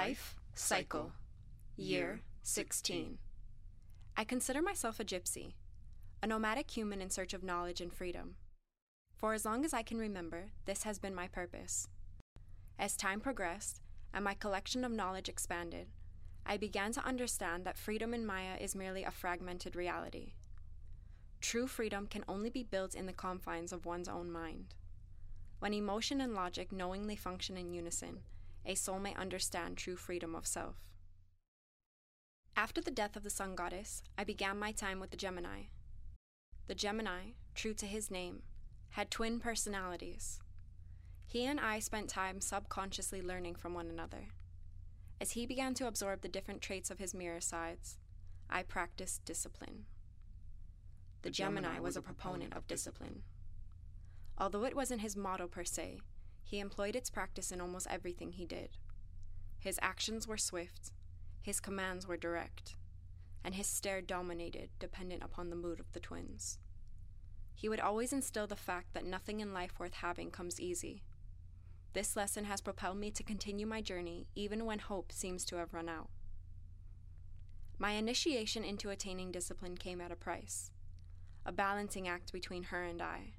Life Cycle, Year 16. I consider myself a gypsy, a nomadic human in search of knowledge and freedom. For as long as I can remember, this has been my purpose. As time progressed and my collection of knowledge expanded, I began to understand that freedom in Maya is merely a fragmented reality. True freedom can only be built in the confines of one's own mind. When emotion and logic knowingly function in unison, a soul may understand true freedom of self. After the death of the sun goddess, I began my time with the Gemini. The Gemini, true to his name, had twin personalities. He and I spent time subconsciously learning from one another. As he began to absorb the different traits of his mirror sides, I practiced discipline. The Gemini was a proponent of discipline. Although it wasn't his motto per se, he employed its practice in almost everything he did. His actions were swift, his commands were direct, and his stare dominated, dependent upon the mood of the twins. He would always instill the fact that nothing in life worth having comes easy. This lesson has propelled me to continue my journey even when hope seems to have run out. My initiation into attaining discipline came at a price, a balancing act between her and I.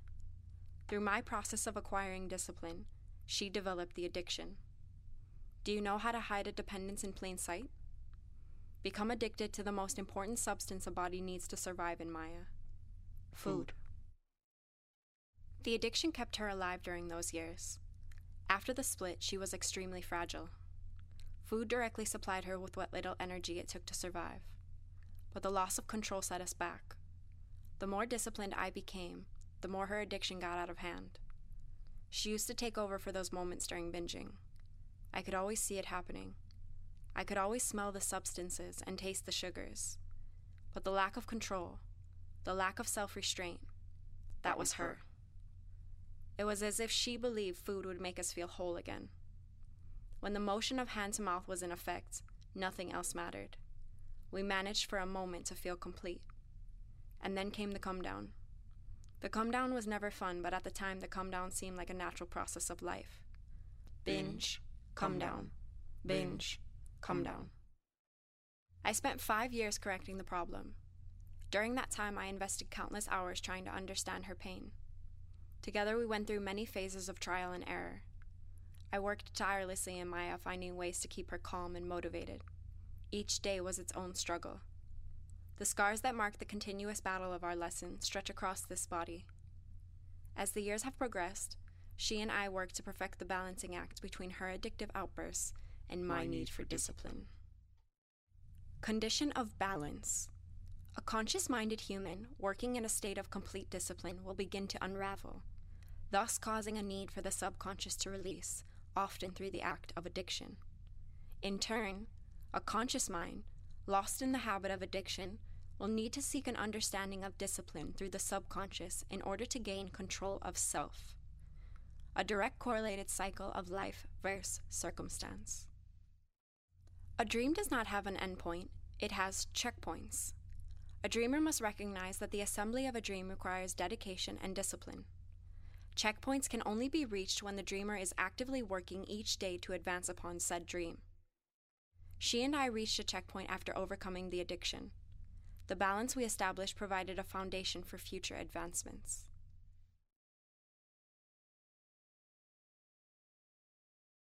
Through my process of acquiring discipline, she developed the addiction. Do you know how to hide a dependence in plain sight? Become addicted to the most important substance a body needs to survive in Maya food. The addiction kept her alive during those years. After the split, she was extremely fragile. Food directly supplied her with what little energy it took to survive. But the loss of control set us back. The more disciplined I became, the more her addiction got out of hand. She used to take over for those moments during binging. I could always see it happening. I could always smell the substances and taste the sugars. But the lack of control, the lack of self restraint, that was her. It was as if she believed food would make us feel whole again. When the motion of hand to mouth was in effect, nothing else mattered. We managed for a moment to feel complete. And then came the come down. The come down was never fun, but at the time, the come down seemed like a natural process of life. Binge, come down, binge, come hmm. down. I spent five years correcting the problem. During that time, I invested countless hours trying to understand her pain. Together, we went through many phases of trial and error. I worked tirelessly in Maya, finding ways to keep her calm and motivated. Each day was its own struggle. The scars that mark the continuous battle of our lesson stretch across this body. As the years have progressed, she and I work to perfect the balancing act between her addictive outbursts and my, my need for discipline. Condition of balance. A conscious minded human working in a state of complete discipline will begin to unravel, thus causing a need for the subconscious to release, often through the act of addiction. In turn, a conscious mind, lost in the habit of addiction, will need to seek an understanding of discipline through the subconscious in order to gain control of self. A direct correlated cycle of life versus circumstance. A dream does not have an endpoint, it has checkpoints. A dreamer must recognize that the assembly of a dream requires dedication and discipline. Checkpoints can only be reached when the dreamer is actively working each day to advance upon said dream. She and I reached a checkpoint after overcoming the addiction. The balance we established provided a foundation for future advancements.